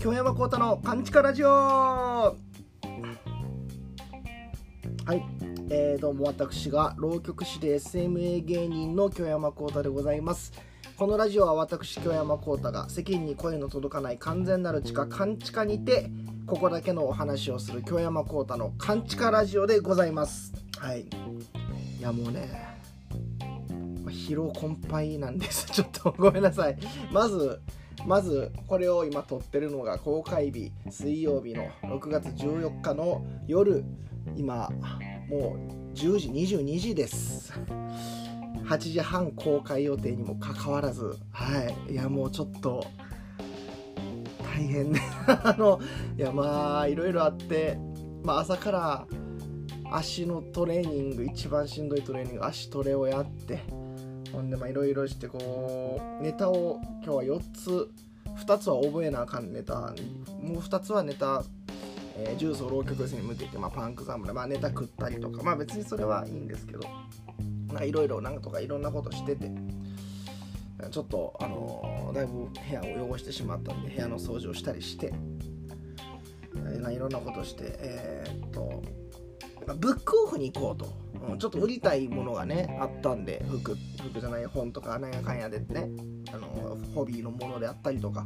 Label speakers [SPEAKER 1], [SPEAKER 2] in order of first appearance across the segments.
[SPEAKER 1] 京山幸太のカンチカラジオ。はい、えー、どうも私が浪曲師で SMA 芸人の京山幸太でございます。このラジオは私京山幸太が世間に声の届かない完全なる地下カンチカにてここだけのお話をする京山幸太のカンチカラジオでございます。はい。いやもうね疲労困憊なんです。ちょっとごめんなさい。まずまずこれを今撮ってるのが公開日水曜日の6月14日の夜。今もう10時22時です。8時半公開予定にもかかわらず。はい。いやもうちょっと大変。ね あのいやまあいろいろあって。まあ朝から足のトレーニング一番しんどいトレーニング足トレをやって。ほんでまあいろいろしてこうネタを今日は4つ2つは覚えなあかんネタもう2つはネタ、えー、重曹浪曲寄せに向けて、まあ、パンクガムで、まあ、ネタ食ったりとかまあ別にそれはいいんですけどいろいろなんとかいろんなことしててちょっとあのー、だいぶ部屋を汚してしまったんで部屋の掃除をしたりしていろんなことしてえー、っとブックオフに行こうと、う、ちょっと売りたいものがねあったんで服服じゃない本とかなんやかんやでね。あのホビーのものであったりとか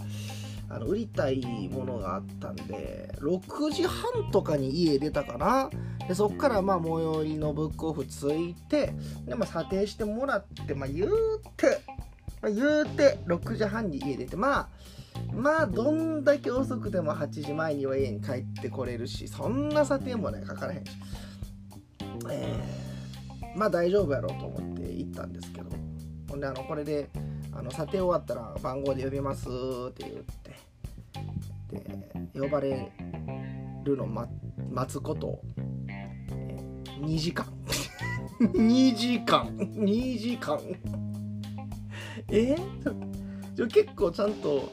[SPEAKER 1] あの売りたいものがあったんで6時半とかに家出たかな。でそっからまあ最寄りのブックオフ着いてで、まあ、査定してもらって、まあ、言うて、まあ、言うて6時半に家出てまあまあどんだけ遅くても8時前には家に帰ってこれるしそんな査定もねかからへんし。えー、まあ大丈夫やろうと思って行ったんですけど。ほんであのこれであの査定終わったら番号で呼びますって言って。で呼ばれるの、待つこと、2時間。2時間。2時間。えー、結構ちゃんと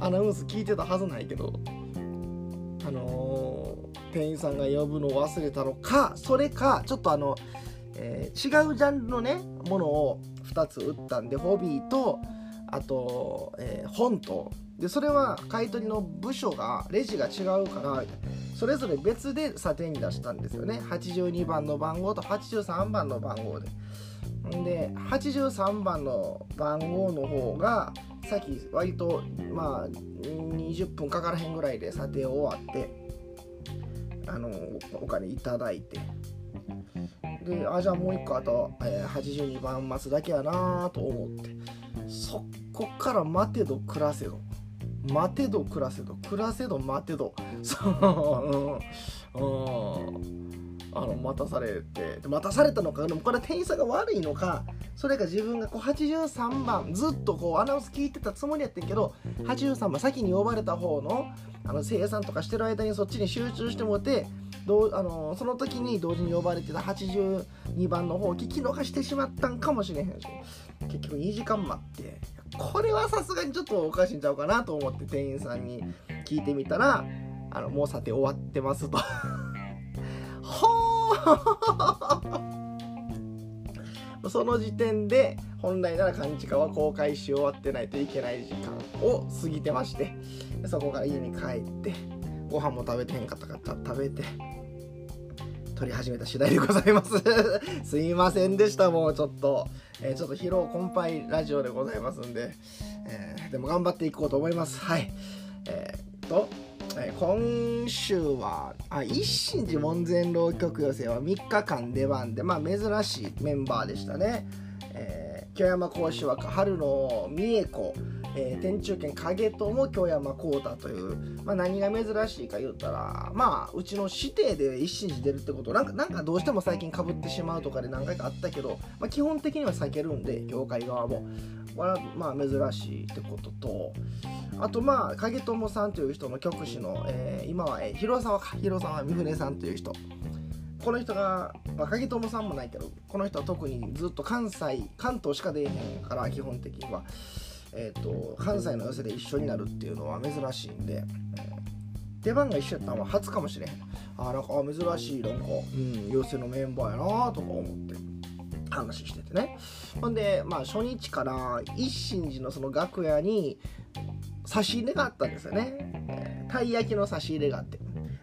[SPEAKER 1] アナウンス聞いてたはずないけどあのー、店員さんが呼ぶの忘れたのかそれかちょっとあの、えー、違うジャンルのねものを2つ売ったんでホビーとあと、えー、本と。でそれは買い取りの部署がレジが違うからそれぞれ別で査定に出したんですよね。82番の番号と83番の番号で。で83番の番号の方がさっき割とまあ20分かからへんぐらいで査定終わってあのお金いただいて。であじゃあもう一個あと、えー、82番待つだけやなと思って。そこから待てど暮らせど。待てど暮らせど。暮らせど待てど。そううん。あの待たされて。待たされたのかでもこれ店員さんが悪いのか。それが自分がこう83番ずっとこうアナウンス聞いてたつもりやってんけど83番先に呼ばれた方のあの生産とかしてる間にそっちに集中してもってどうあのその時に同時に呼ばれてた82番の方を聞き逃してしまったんかもしれへんし。結局2時間待って。これはさすがにちょっとおかしいんちゃうかなと思って店員さんに聞いてみたらあのもうさて終わってますと。ほー。その時点で本来なら勘違いは公開し終わってないといけない時間を過ぎてまして。そこから家に帰ってご飯も食べてへんかったから食べて。撮り始めた次第でございます。すいませんでしたもうちょっと、えー、ちょっと疲労困憊ラジオでございますんで、えー、でも頑張っていこうと思います。はい。えー、っとえ今週はあ一心寺門前浪曲寄せは3日間出番で、まあ、珍しいメンバーでしたね。えー、京山講師枠春の三重子、えー、天中県影友京山幸太という、まあ、何が珍しいか言ったらまあうちの指定で一心寺出るってことなんかなんかどうしても最近かぶってしまうとかで何回かあったけど、まあ、基本的には避けるんで業界側も。まあ珍しいってこととあとまあ影友さんという人の局師の、えー、今は、えー、広沢か広沢美船さんという人。この人が、まあ、影友さんもないけどこの人は特にずっと関西関東しか出えへんから基本的には、えーと、関西の寄せで一緒になるっていうのは珍しいんで、えー、出番が一緒やったのは初かもしれへん。あなんか珍しいなんか、うん、寄せのメンバーやなとか思って話しててね。ほんでまあ初日から一心寺のその楽屋に差し入れがあったんですよね、えー、たい焼きの差し入れがあって。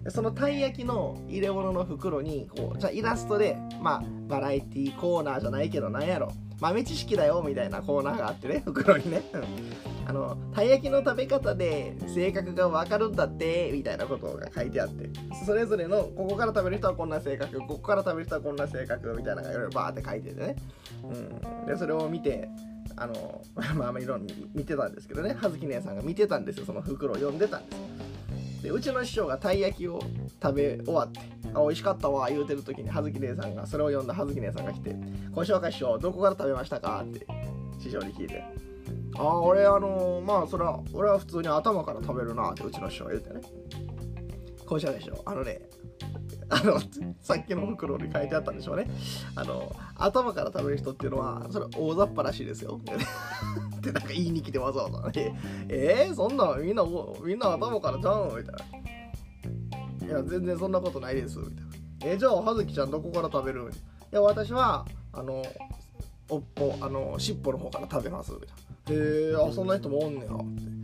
[SPEAKER 1] そのたい焼きの入れ物の袋にこうじゃイラストでまあバラエティコーナーじゃないけどなんやろ。豆知識だよみたいなコーナーがあってね袋にね、あのたい焼きの食べ方で性格が分かるんだってみたいなことが書いてあって。それぞれのここから食べる人はこんな性格ここから食べる人はこんな性格みたいなのがいろいろバーって書いててね、うん、でそれを見てあの まあまあいろんな見てたんですけどね。葉月姉さんが見てたんですよ。その袋を読んでたんです。でうちの師匠がたい焼きを食べ終わって「あ美味しかったわ」言うてる時に葉月姉さんがそれを読んだ葉月姉さんが来て「小紹介師匠どこから食べましたか?」って師匠に聞いて「ああ俺あのー、まあそれは俺は普通に頭から食べるな」ってうちの師匠が言うてね「小紹介師匠あのねあのさっきの袋に書いてあったんでしょうね。あの頭から食べる人っていうのはそれ大雑把らしいですよ。ってなんか言いに来てわざわざね。えー、そんなみんなみんな頭からちゃうみたいな。いや全然そんなことないです。みたいな。えー、じゃあ葉月ちゃんどこから食べるみたいな。いや私はあのおっぽあの尻尾の方から食べます。みたいな。へえー、あそんな人もおんねや。って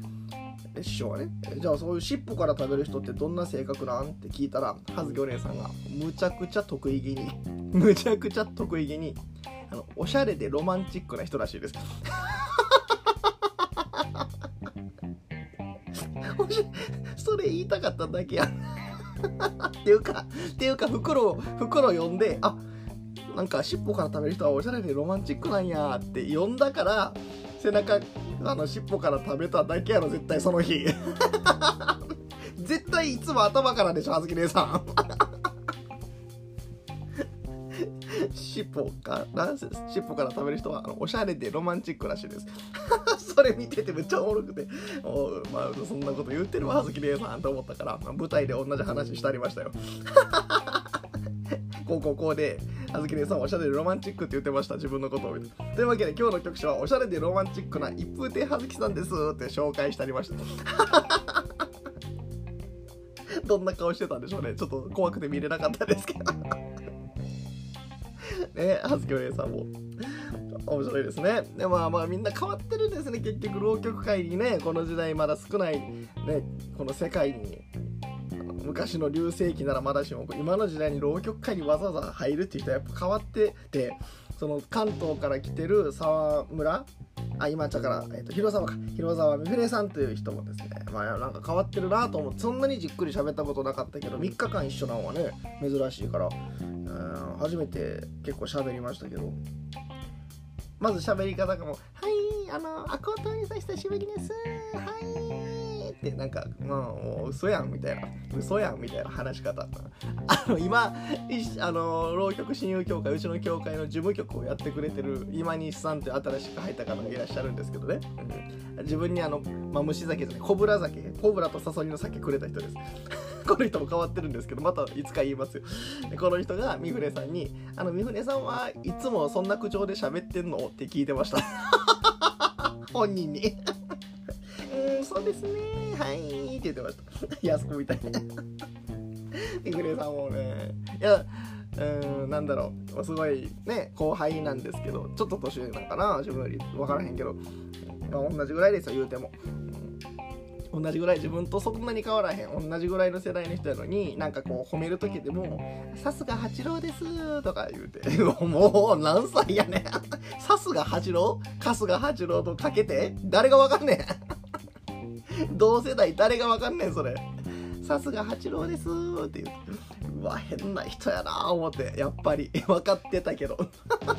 [SPEAKER 1] 師匠はね。じゃあそういう尻尾から食べる人ってどんな性格なん？って聞いたら葉月お姉さんがむちゃくちゃ得意げに むちゃくちゃ得意げにあのおしゃれでロマンチックな人らしいです。それ言いたかっただけや。っていうかっていうか袋袋読んであなんか尻尾から食べる人はおしゃれでロマンチックなんやって読んだから背中あの尻尾から食べただけやろ絶対その日。絶対いつも頭からでしょあずき姉さん。尻尾から尻尾から食べる人はあのおしゃれでロマンチックらしいです。それ見ててめっちゃおもろくて。おまあそんなこと言ってるわあずき姉さんと思ったから、まあ、舞台で同じ話してありましたよ。こうこうこうであずき姉さんおしゃれでロマンチックって言ってました。自分のことをというわけで今日の曲者はおしゃれでロマンチックな一風亭葉月さんですって紹介してありました。どんな顔してたんでしょうね。ちょっと怖くて見れなかったですけど。ね葉月お姉さんも面白いですね。でまあまあみんな変わってるんですね結局浪曲界にね。この時代まだ少ないねこの世界に。昔の流星期ならまだしも今の時代に浪曲界にわざわざ入るっていう人はやっぱ変わっててその関東から来てる沢村あ今茶から、えーと、広沢か。広沢みふれさんという人もですね。まあなんか変わってるなと思ってそんなにじっくり喋ったことなかったけど3日間一緒なのはね珍しいからうん初めて結構喋りましたけど。まず喋り方がもう「はいあのアコートにさ久しぶりです。はい。ってなんか、まあ、もう嘘やんみたいな。嘘やんみたいな話し方あの今あの浪曲親友協会うちの協会の事務局をやってくれてる今西さんって新しく入った方がいらっしゃるんですけどね、うん、自分にあの、まあ、虫酒じゃないコブラ酒コブラとサソリの酒くれた人です。この人も変わってるんですけどまたいつか言いますよ。この人が三船さんに「あの三船さんはいつもそんな口調で喋ってんの?」って聞いてました。本人に。うんそうですねはいって言ってました。やすこみたいな。イグレさんもね、いや、うん、なんだろう、すごいね、後輩なんですけど、ちょっと年上なんかな、自分より。分からへんけど、まあ、同じぐらいですよ、言うても。同じぐらい自分とそんなに変わらへん。同じぐらいの世代の人やのになんかこう褒める時でも「さすが八郎です」とか言うて。もう何歳やねん。さすが八郎？春日八郎とかけて？誰がわかんねん 同世代誰がわかんねんそれ。さすが八郎です。って言ううわ変な人やな思って。やっぱり。分かってたけど。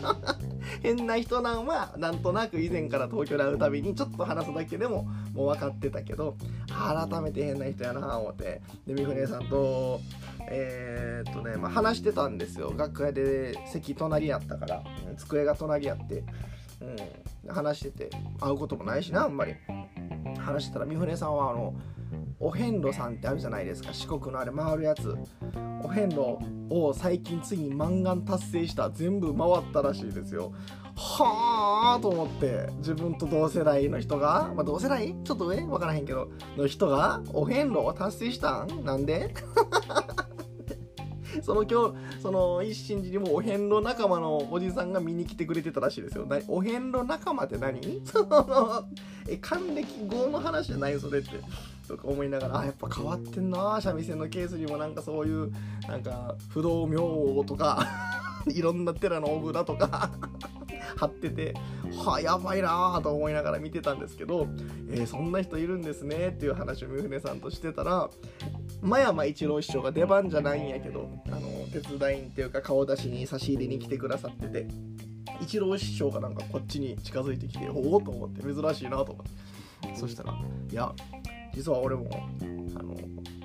[SPEAKER 1] 変な人なんはなんとなく以前から東京で会うたびにちょっと話すだけでももう分かってたけど。改めて変な人やな思って。でみふねさんとえー、っとね、まあ、話してたんですよ。楽屋で席隣やったから。机が隣やって、うん、話してて。会うこともないしなあんまり。話してたら三船さんはあのお遍路さんってあるじゃないですか。四国のあれ回るやつ。お遍路を最近ついに満願達成した全部回ったらしいですよ。はあと思って。自分と同世代の人が、まあ、同世代？ちょっと上分からへんけどの人がお遍路を達成したん？なんで？その今日その一心寺にもお遍路仲間のおじさんが見に来てくれてたらしいですよ。お遍路仲間って何？え還暦後の話じゃないそれってとか思いながらあやっぱ変わってんな三味線のケースにもなんかそういうなんか不動明王とか いろんな寺のお札とか 貼っててはあやばいなと思いながら見てたんですけど、えー、そんな人いるんですねっていう話を三船さんとしてたら真山一郎師匠が出番じゃないんやけどあの手伝いっていうか顔出しに差し入れに来てくださってて一郎師匠がなんかこっちに近づいてきておおと思って珍しいなと思って。そしたらいや実は俺もあの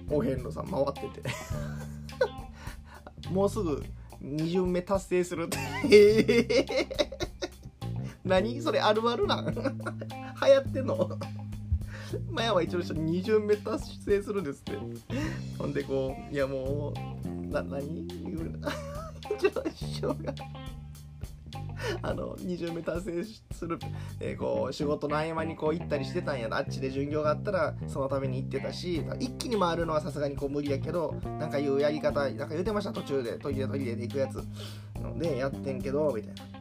[SPEAKER 1] お遍路さん回ってて。もうすぐ2巡目達成するって。何それあるあるなん。流行ってんの？前は一応2巡目達成するんですって。ほんでこういやもうな何？言うな一郎師匠があの2巡目達成する、えー、こう仕事の合間にこう行ったりしてたんやな。あっちで巡業があったらそのために行ってたし一気に回るのはさすがにこう無理やけどなんかいうやり方なんか言うてました途中で途切れ途切れで行くやつ。でやってんけどみたいな。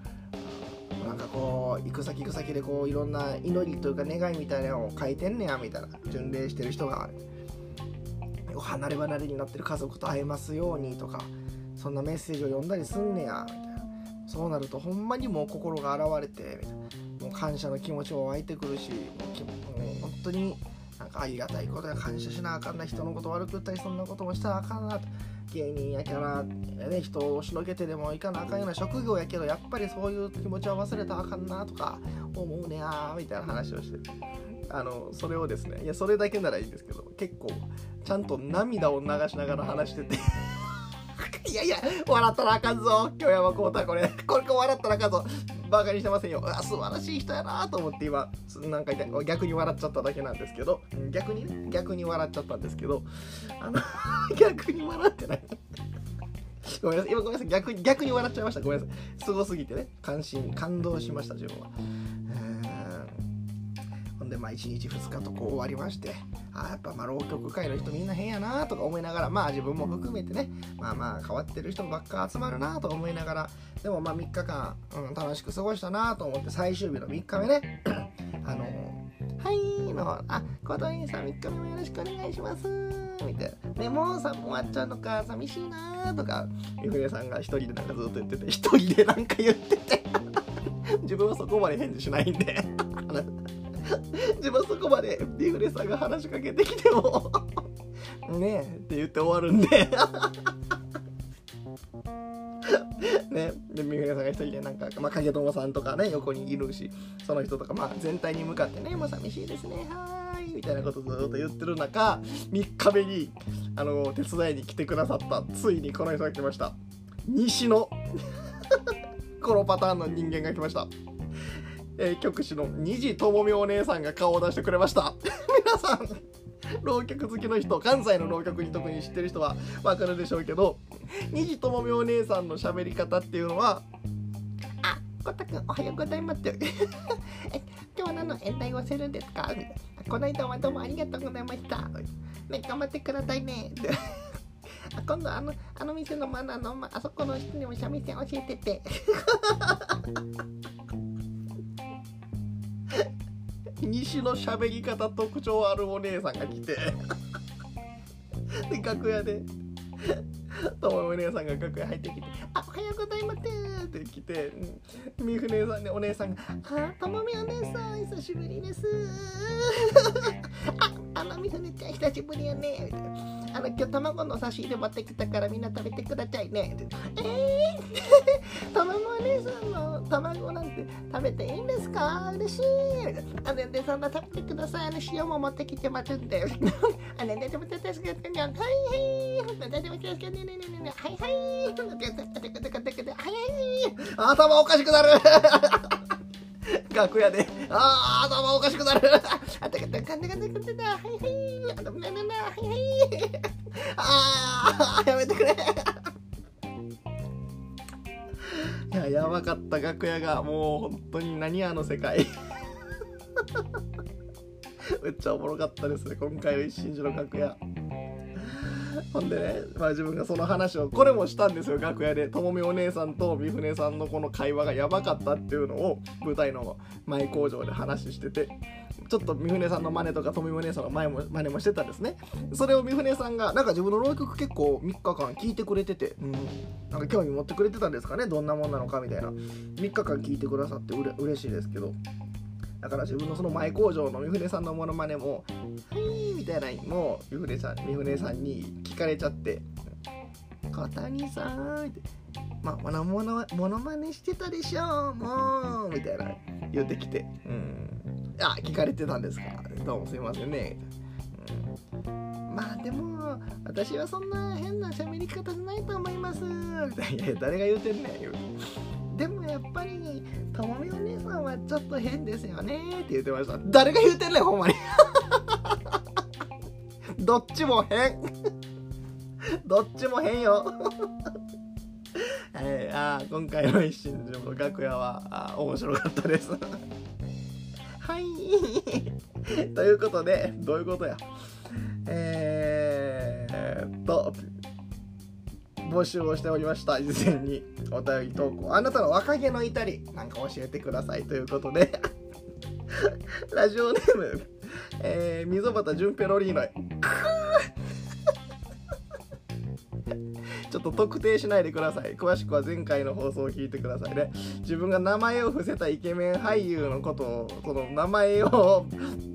[SPEAKER 1] なんかこう行く先行く先でこういろんな祈りというか願いみたいなのを書いてんねやみたいな。巡礼してる人が。離れ離れになってる家族と会えますようにとかそんなメッセージを読んだりすんねやみたいな。そうなるとほんまにもう心が現れてもう感謝の気持ちも湧いてくるしもうもう本当になんかありがたいことや感謝しなあかんな人のこと悪く言ったりそんなこともしたらあかんなと。芸人やから、ね、人を押しのけてでもいかなあかんような職業やけどやっぱりそういう気持ちは忘れたらあかんなとか思うねやみたいな話をして。あのそれをですねいやそれだけならいいんですけど結構ちゃんと涙を流しながら話してて。いやいや、笑ったらあかんぞ。今日山こうたこれ。これか笑ったらあかんぞ。バカにしてませんよ。あ、素晴らしい人やなと思って今、なんか逆に笑っちゃっただけなんですけど、逆にね、逆に笑っちゃったんですけど、あの 逆に笑ってない。ごめんなさい、今ごめんなさい、逆に、逆に笑っちゃいました。ごめんなさい。すごすぎてね、感心、感動しました、自分は。ほんでまあ1日2日とこう終わりましてあやっぱまあ浪曲界の人みんな変やなとか思いながらまあ自分も含めてねまあまあ変わってる人ばっか集まるなと思いながらでもまあ3日間、うん、楽しく過ごしたなと思って最終日の3日目ねあのはいの、あ、ことにさん3日目もよろしくお願いします。みたいな。でもうさ、終わっちゃうのか、寂しいなとか、ゆふれさんが一人でなんかずっと言ってて、一人でなんか言ってて 自分はそこまで返事しないんで 自分そこまでリフレさんが話しかけてきても ねえって言って終わるんで。ね、で三船さんが一人でなんか、まあ、影友さんとかね横にいるしその人とか、まあ、全体に向かってね「もう寂しいですねはーい」みたいなことずっと言ってる中3日目にあの手伝いに来てくださったついにこの人が来ました。西のこのパターンの人間が来ました。えー、局師の虹ともみお姉さんが顔を出してくれました。皆さん浪曲好きの人関西の浪曲に特に知ってる人はわかるでしょうけど虹ともみお姉さんの喋り方っていうのは「あコタくんおはようございます」え今日何の演題をするんですか?」この間はどうもありがとうございました」ね頑張ってくださいね」今度あのあの店のマナーのまあそこの人にも三味線教えてて。西の喋り方特徴あるお姉さんが来て。で楽屋で。ともお姉さんが楽屋入ってきて「あおはようございます」って来てみふ姉さんねお姉さんが「あともみお姉さん久しぶりです」ゃん久しぶりやね」。あの今日卵の差し入れ持ってきたからみんな食べてくださいね。えー、卵お姉さんの卵なんて食べていいんですか？嬉しい。あのでそんな食べてください。あの塩も持ってきてますんで。あので食べてください。はいはい。食べてください。ねねねねはいはい。はいはい。頭おかしくなる。楽屋で、ああ、頭おかしくなる。あたかたかんだかんだかんだ、はいはい、あ、あ、やめてくれ。いや、やばかった楽屋が、もう本当に何あの世界。めっちゃおもろかったですね、今回の一心寺の楽屋。ほんでね、まあ、自分がその話をこれもしたんですよ楽屋で。ともみお姉さんと三船さんのこの会話がやばかったっていうのを舞台の前工場で話しててちょっと三船さんの真似とかともみお姉さんの前も真似もしてたんですね。それを三船さんがなんか自分の浪曲結構3日間聞いてくれてて、うん、なんか興味持ってくれてたんですかねどんなもんなのかみたいな。3日間聞いてくださってうれ嬉しいですけど。だから自分のその前工場の三船さんのモノマネも「はい」みたいなのも三船さん三船さんに聞かれちゃって「小谷さん」って「まあモノモノモノマネしてたでしょうもう」みたいな言ってきて「うん。あ聞かれてたんですか。どうもすいませんね」うん、まあでも私はそんな変な喋り方じゃないと思います。みたいな。誰が言うてんねん。でもやっぱりともみお姉さんはちょっと変ですよねって言ってました。誰が言うてんねんほんまに。どっちも変。どっちも変よ。は い、あ今回の一心の楽屋はあ面白かったです。はい。ということでどういうことや。えー、っと募集をしておりました。事前にお便り投稿。あなたの若気の至りなんか教えてください。ということで。ラジオネーム、えー、溝端純ペロリーノへちょっと特定しないでください。詳しくは前回の放送を聞いてくださいね。自分が名前を伏せたイケメン俳優のことをその名前を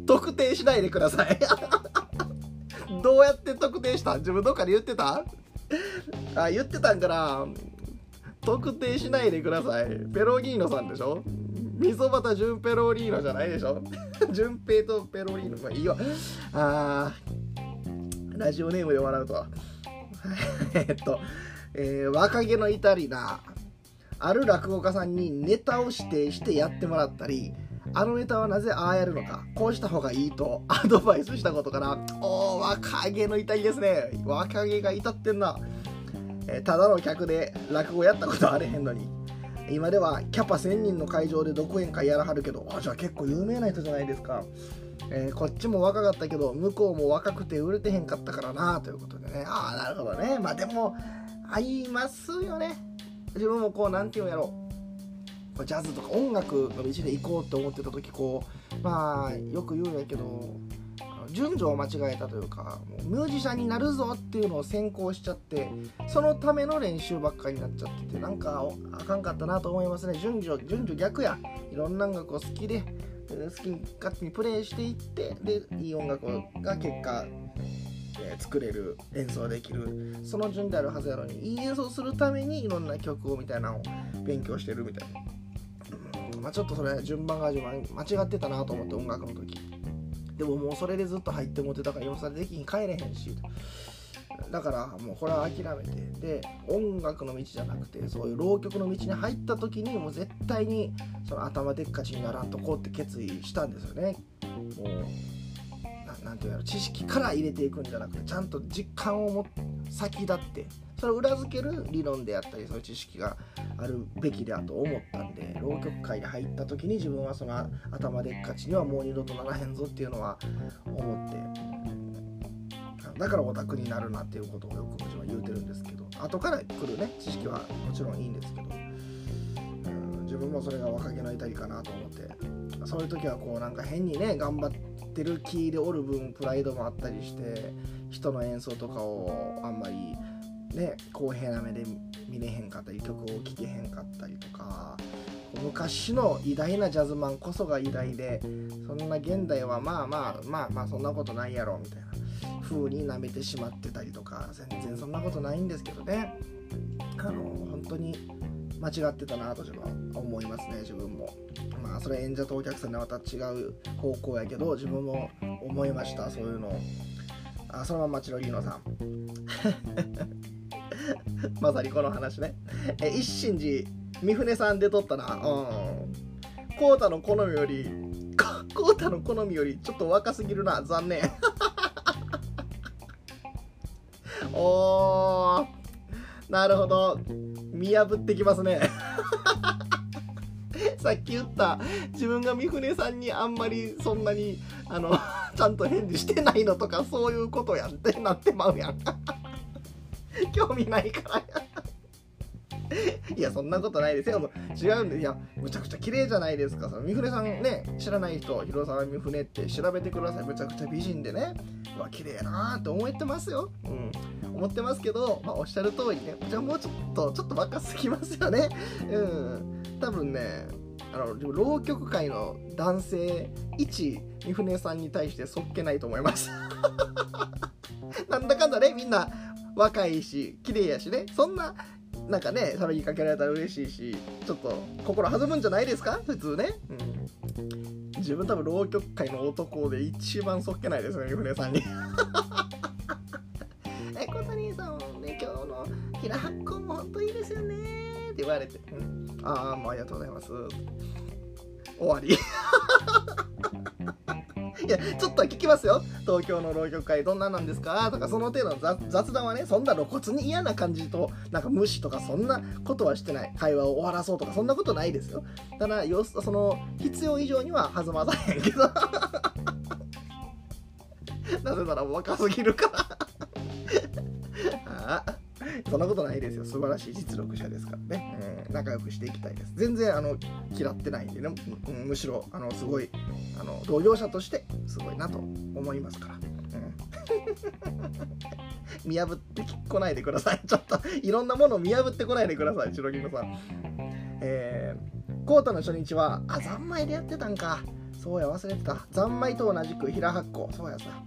[SPEAKER 1] 特定しないでください。どうやって特定した？自分どっかで言ってた？あ、言ってたんかな特定しないでください。ペロギーノさんでしょ？みそばたジュンペロリーノじゃないでしょ？ジュンペイとペロリーノ。まあいいわ。あー、ラジオネームで笑うとは。えっと、えー、若気の至りな、ある落語家さんにネタを指定してやってもらったり、あのネタはなぜああやるのか、こうした方がいいと アドバイスしたことから、おー、若気の至りですね。若気が至ってんな。えー、ただの客で落語やったことあれへんのに。今ではキャパ1000人の会場で独演会やらはるけど、あ、じゃあ結構有名な人じゃないですか。えー、こっちも若かったけど、向こうも若くて売れてへんかったからなということでね。ああ、なるほどね。まあでも、合いますよね。自分もこう、なんていうんやろう。ジャズとか音楽の道で行こうって思ってた時こうまあよく言うんやけど順序を間違えたというかミュージシャンになるぞっていうのを先行しちゃってそのための練習ばっかりになっちゃっててなんかあかんかったなと思いますね。順序順序逆や。いろんな音楽を好きで好き勝手にプレイしていってでいい音楽が結果作れる演奏できる。その順であるはずやのにいい演奏するためにいろんな曲をみたいなのを勉強してるみたいな。まあ、ちょっとそれ順番が間違ってたなと思って音楽の時。でももうそれでずっと入って持ってたから今更できに帰れへんし。だからもうこれは諦めて。で音楽の道じゃなくてそういう浪曲の道に入った時にもう絶対にその頭でっかちにならんとこうって決意したんですよね。もう何て言うの知識から入れていくんじゃなくてちゃんと実感をも先立ってそれを裏付ける理論であったりそういう知識があるべきだと思ったんで浪曲界に入った時に自分はその頭でっかちにはもう二度とならへんぞっていうのは思ってだからオタクになるなっていうことをよく自分は言うてるんですけど後から来るね知識はもちろんいいんですけど、自分もそれが若気の至りかなと思ってそういう時はこうなんか変にね頑張ってる気でおる分プライドもあったりして人の演奏とかをあんまりね公平な目で見れへんかったり曲を聴けへんかったりとか昔の偉大なジャズマンこそが偉大でそんな現代はまあまあまあまあそんなことないやろみたいな風に舐めてしまってたりとか全然そんなことないんですけどね。あの本当に間違ってたなと自分は思いますね自分も。まあそれ演者とお客さんでまた違う方向やけど自分も思いましたそういうの。あそのままチロリーノさん。まさにこの話ね。え一心寺三船さんで撮ったな。うん。コータの好みよりコータの好みよりちょっと若すぎるな。残念。おー。なるほど。見破ってきますね。さっき言った自分が三船さんにあんまりそんなにあのちゃんと返事してないのとかそういうことやってなってまうやん。興味ないから。いやそんなことないですよ。もう違うんでいやむちゃくちゃ綺麗じゃないですか。その三船さんね知らない人広沢三船って調べてください。むちゃくちゃ美人でね。うわ綺麗だなって思ってますよ。うん。思ってますけど、まあ、おっしゃる通りね。じゃあもうちょっとちょっと若すぎますよね。うん。多分ねあの浪曲界の男性一三船さんに対してそっけないと思います。なんだかんだねみんな。若いし綺麗やしね。そんななんかね騒ぎかけられたら嬉しいしちょっと心弾むんじゃないですか？普通ね、うん、自分多分浪曲界の男で一番そっけないですね三船さんに。え小谷さんね今日の平発酵も本当いいですよね。って言われて、うん、ああもうありがとうございます。終わりいや、ちょっと聞きますよ。東京の浪曲会どんななんですか？とか、その程度の雑談はね、そんな露骨に嫌な感じと、なんか無視とか、そんなことはしてない。会話を終わらそうとか、そんなことないですよ。ただ、よその、必要以上には弾まさへんけど。なぜなら若すぎるからああ。そんなことないですよ。素晴らしい実力者ですからね。うん、仲良くしていきたいです。全然、あの、嫌ってないんでね。うん、むしろ、あの、すごい、あの、同業者として、すごいなと思いますから。うん。見破ってこないでください。ちょっと、いろんなものを見破ってこないでください、白木野さん。えー、コータの初日は、あ、三昧でやってたんか。そうや、忘れてた。三昧と同じく平八個。そうやさ。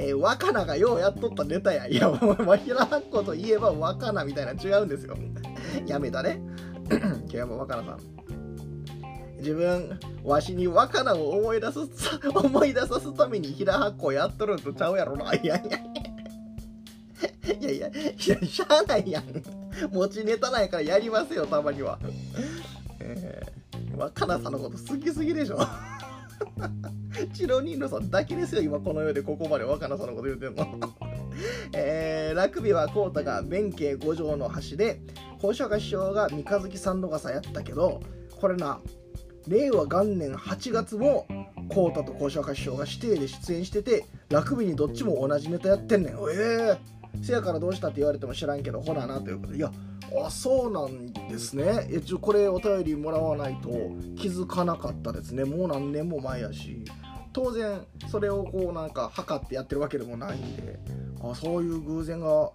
[SPEAKER 1] えー、若菜がようやっとったネタや。いや、まひらはっこといえば若菜みたいな違うんですよ。やめたね。今日も若菜さん。自分、わしに若菜を思い出す、思い出さすためにひらはっこやっとるんとちゃうやろな。いやいや。いやいや、いや、しゃあないやん。持ちネタないからやりますよ、たまには。えー、若菜さんのこと好きすぎでしょ。チロニーノさんだけですよ、今この世でここまで若菜さんのこと言うてんの。えー、ラグビーはコータが弁慶五条の橋で、交渉が師匠が三日月三度笠やったけど、これな、令和元年8月も、コータと交渉が師匠が指定で出演してて、ラグビーにどっちも同じネタやってんねん。ええー、せやからどうしたって言われても知らんけど、ほらなということで、いや、あそうなんですね。えちょこれお便りもらわないと気づかなかったですね。もう何年も前やし。当然それをこうなんか測ってやってるわけでもないんで。あそういう偶然が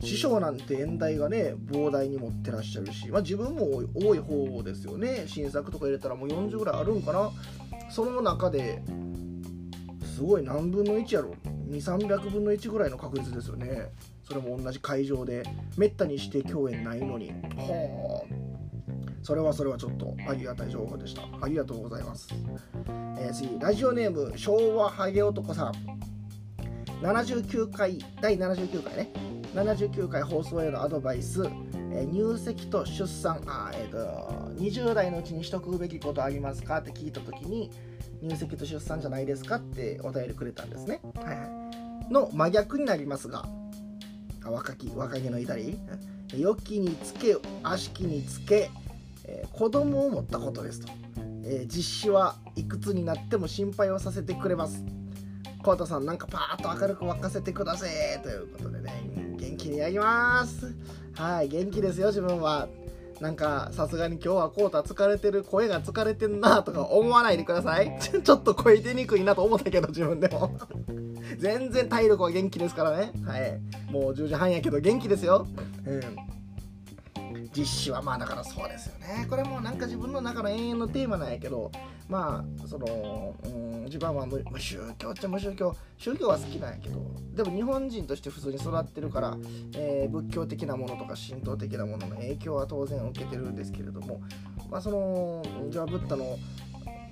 [SPEAKER 1] 師匠なんて演題がね膨大に持ってらっしゃるし、まあ、自分も多い方ですよね。新作とか入れたらもう40ぐらいあるんかな。その中ですごい何分の1やろ。2300分の1ぐらいの確率ですよね。それも同じ会場でめったにして共演ないのに。はあそれはそれはちょっとありがたい情報でした。ありがとうございます、えー、次ラジオネーム昭和ハゲ男さん。79回第79回ね。79回放送へのアドバイス、えー、入籍と出産。あ、えーと、20代のうちにしとくべきことありますかって聞いた時に入籍と出産じゃないですかってお便りくれたんですね、はいはい、の真逆になりますが若き若気の至り？良きにつけ悪しきにつけ、えー、子供を持ったことですと、えー、実施はいくつになっても心配をさせてくれます。コータさんなんかパーッと明るく沸かせてくださいということでね元気にやります。はい元気ですよ自分は。なんかさすがに今日はコータ疲れてる声が疲れてんなとか思わないでください。ちょっと声出にくいなと思ったけど自分でも。全然体力は元気ですからね。はい。もう10時半やけど元気ですよ。うん。実施はまあだからそうですよね。これもなんか自分の中の永遠のテーマなんやけどまあその、うん、自分は無宗教っちゃ無宗教。宗教は好きなんやけどでも日本人として普通に育ってるから、えー、仏教的なものとか神道的なものの影響は当然受けてるんですけれどもまあそのじゃあブッダの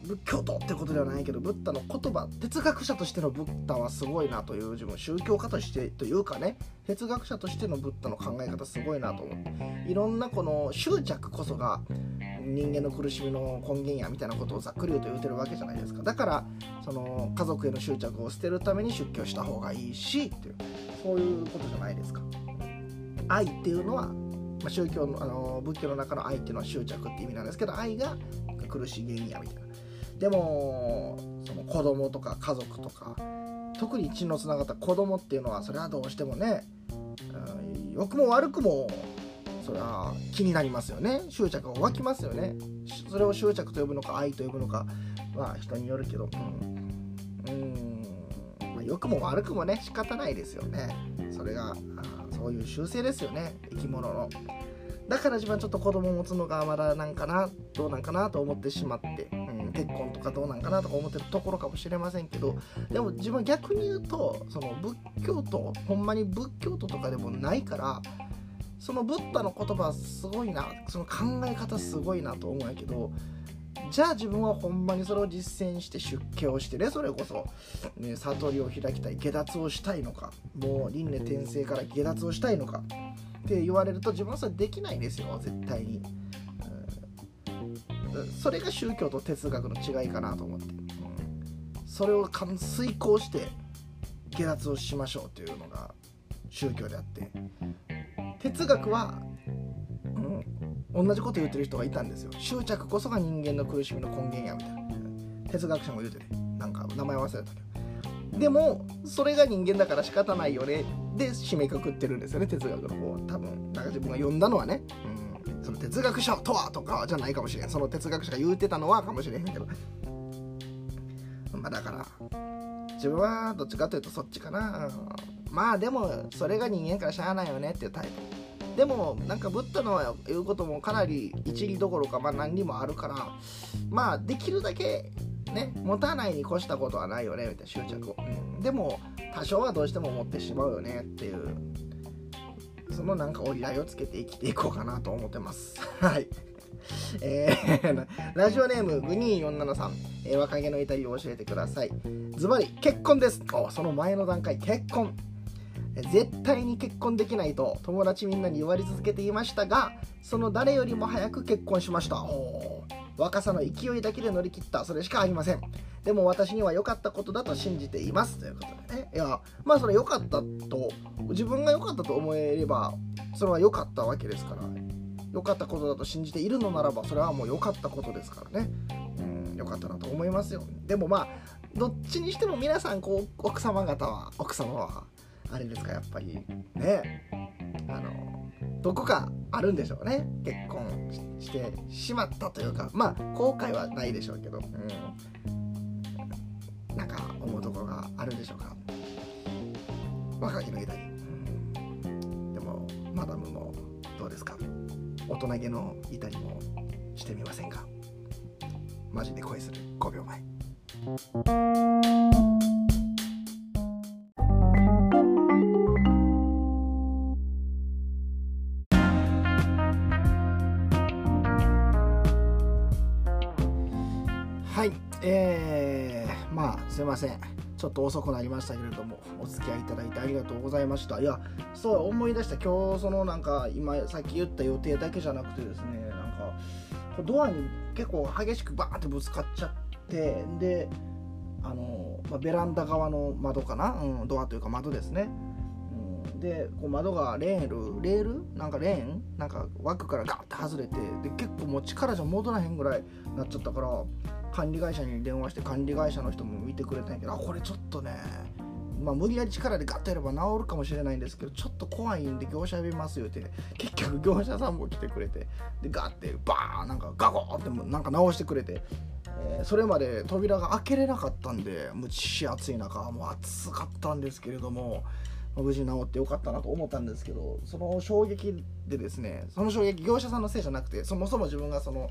[SPEAKER 1] 仏教徒ってことではないけどブッダの言葉哲学者としてのブッダはすごいなという自分宗教家としてというかね哲学者としてのブッダの考え方すごいなと思っていろんなこの執着こそが人間の苦しみの根源やみたいなことをざっくり言うと言うてるわけじゃないですか。だからその家族への執着を捨てるために出家した方がいいしっていうそういうことじゃないですか。愛っていうのは、ま、宗教のあの仏教の中の愛っていうのは執着って意味なんですけど愛が苦しい原因やみたいな。でもその子供とか家族とか特に血のつながった子供っていうのはそれはどうしてもね、うん、良くも悪くもそれは気になりますよね。執着が湧きますよね。それを執着と呼ぶのか愛と呼ぶのかは人によるけどうんうんまあ、良くも悪くもね仕方ないですよね。それがそういう習性ですよね。生き物の。だから自分はちょっと子供を持つのがまだなんかなどうなんかなと思ってしまって、結婚とかどうなんかなとか思ってるところかもしれませんけどでも自分逆に言うとその仏教徒ほんまに仏教徒とかでもないからそのブッダの言葉すごいなその考え方すごいなと思うんやけどじゃあ自分はほんまにそれを実践して出家をしてねそれこそ、ね、悟りを開きたい下脱をしたいのかもう輪廻転生から下脱をしたいのかって言われると自分はそれできないんですよ絶対に、それが宗教と哲学の違いかなと思って、それを遂行して下脱をしましょうというのが宗教であって。哲学は、うん、同じこと言ってる人がいたんですよ。執着こそが人間の苦しみの根源やみたいな。哲学者も言うててなんか名前忘れたけど。でもそれが人間だから仕方ないよね。で締めくくってるんですよね哲学の方多分なんか自分が読んだのはね、うん、その哲学者とはとかじゃないかもしれん。その哲学者が言うてたのはかもしれへんけど。まあだから自分はどっちかというとそっちかな。まあでもそれが人間からしゃあないよねっていうタイプ。でもなんかブッダの言うこともかなり一理どころかまあ何にもあるからまあできるだけね持たないに越したことはないよねみたいな執着を、うん、でも多少はどうしても持ってしまうよねっていう。そのなんか折り合いをつけて生きていこうかなと思ってます。はい。えー、ラジオネームグニー473、えー、若気の至りを教えてください。ズバリ結婚です。おその前の段階結婚。絶対に結婚できないと友達みんなに言われ続けていましたがその誰よりも早く結婚しました。お若さの勢いだけで乗り切った。それしかありません。でも私には良かったことだと信じています。ということでね。いやまあそれ良かったと自分が良かったと思えればそれは良かったわけですから良かったことだと信じているのならばそれはもう良かったことですからね。うん良かったなと思いますよ。でもまあどっちにしても皆さんこう奥様方は奥様はあれですかやっぱりね。あのどこかあるんでしょうね。結婚してしまったというか。まあ後悔はないでしょうけど、うん、なんか思うところがあるんでしょうか。若気の至り、うん、でもマダムもどうですか。大人げの至りもしてみませんか。マジで恋する。5秒前。すいません。ちょっと遅くなりましたけれどもお付き合いいただいてありがとうございました。いやそう思い出した今日そのなんか今さっき言った予定だけじゃなくてですねなんかドアに結構激しくバーンってぶつかっちゃってであの、まあ、ベランダ側の窓かな、うん、ドアというか窓ですね、うん、でこう窓がレールレール？なんかレーン？なんか枠からガッて外れてで結構もう力じゃ戻らへんぐらいなっちゃったから管理会社に電話して管理会社の人も見てくれたんやけどあこれちょっとねまあ、無理やり力でガッとやれば治るかもしれないんですけどちょっと怖いんで業者呼びますよって結局業者さんも来てくれてでガッてバーンなんかガゴーってなんか直してくれて、えー、それまで扉が開けれなかったんでむち暑い中もう暑かったんですけれども無事治ってよかったなと思ったんですけどその衝撃でですねその衝撃業者さんのせいじゃなくてそもそも自分がその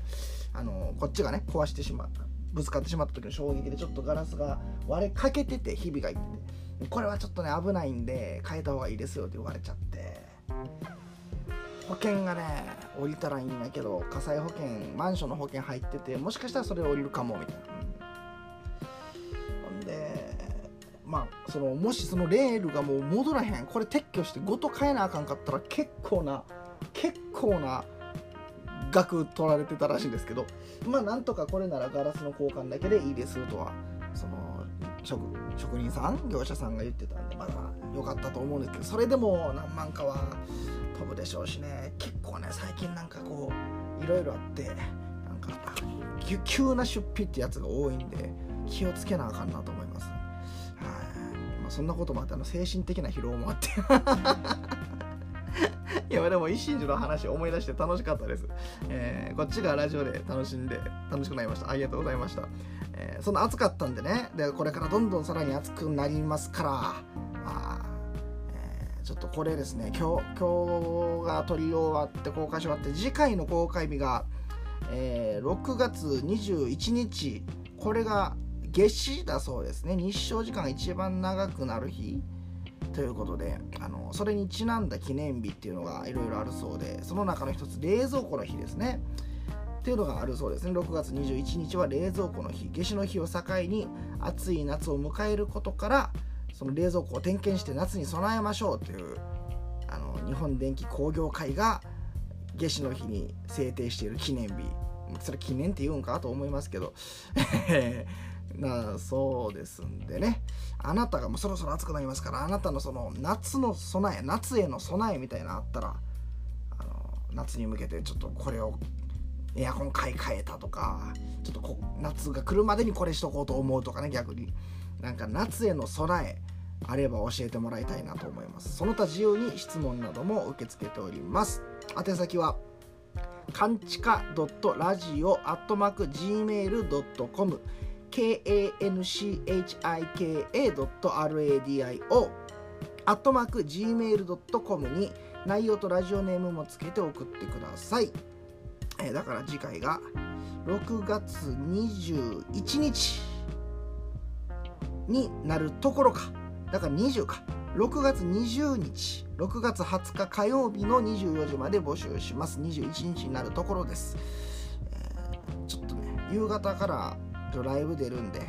[SPEAKER 1] あのこっちがね壊してしまった。ぶつかってしまった時の衝撃でちょっとガラスが割れかけててひびがいっててこれはちょっとね危ないんで変えた方がいいですよって言われちゃって。保険がね降りたらいいんやけど火災保険マンションの保険入っててもしかしたらそれ降りるかもみたいな、ほんでまあそのもしそのレールがもう戻らへんこれ撤去してごと変えなあかんかったら結構な結構な額取られてたらしいんですけどまあなんとかこれならガラスの交換だけでいいですとはその職職人さん業者さんが言ってたんでまだ良かったと思うんですけどそれでも何万かは飛ぶでしょうしね。結構ね最近なんかこういろいろあってなんか急な出費ってやつが多いんで気をつけなあかんなと思います。はい、ま、そんなこともあってあの精神的な疲労もあって。いやでも一心寺の話思い出して楽しかったです、えーこっちがラジオで楽しんで楽しくなりました。ありがとうございました、えーそんな暑かったんでね。でこれからどんどんさらに暑くなりますから。あちょっとこれですね。今日今日が撮り終わって公開し終わって次回の公開日が、えー6月21日。これが夏至だそうですね。日照時間が一番長くなる日。ということであのそれにちなんだ記念日っていうのがいろいろあるそうでその中の一つ冷蔵庫の日ですね。っていうのがあるそうですね。6月21日は冷蔵庫の日。夏至の日を境に暑い夏を迎えることからその冷蔵庫を点検して夏に備えましょうというあの日本電気工業会が夏至の日に制定している記念日。それ記念って言うんかと思いますけど。なそうですんでね。あなたがもうそろそろ暑くなりますからあなたのその夏の備え夏への備えみたいなのあったらあの夏に向けてちょっとこれをエアコン買い替えたとかちょっとこ夏が来るまでにこれしとこうと思うとかね逆に。なんか夏への備えあれば教えてもらいたいなと思います。その他自由に質問なども受け付けております。宛先はかんちか .radio.gmail.com kanchika.radio アットマーク gmail.com に内容とラジオネームもつけて送ってください、えーだから次回が6月21日になるところか。だから20か。6月20日。6月20日火曜日の24時まで募集します。21日になるところです、えーちょっとね夕方からライブ出るんで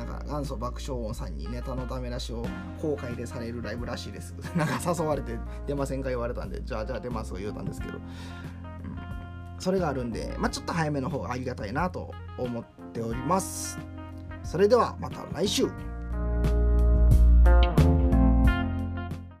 [SPEAKER 1] なんか元祖爆笑王さんにネタのダメ出しを公開でされるライブらしいです。なんか誘われて出ませんか言われたんでじゃあじゃあ出ます言うたんですけど、うん。それがあるんで、まあ、ちょっと早めの方がありがたいなと思っております。それではまた来週。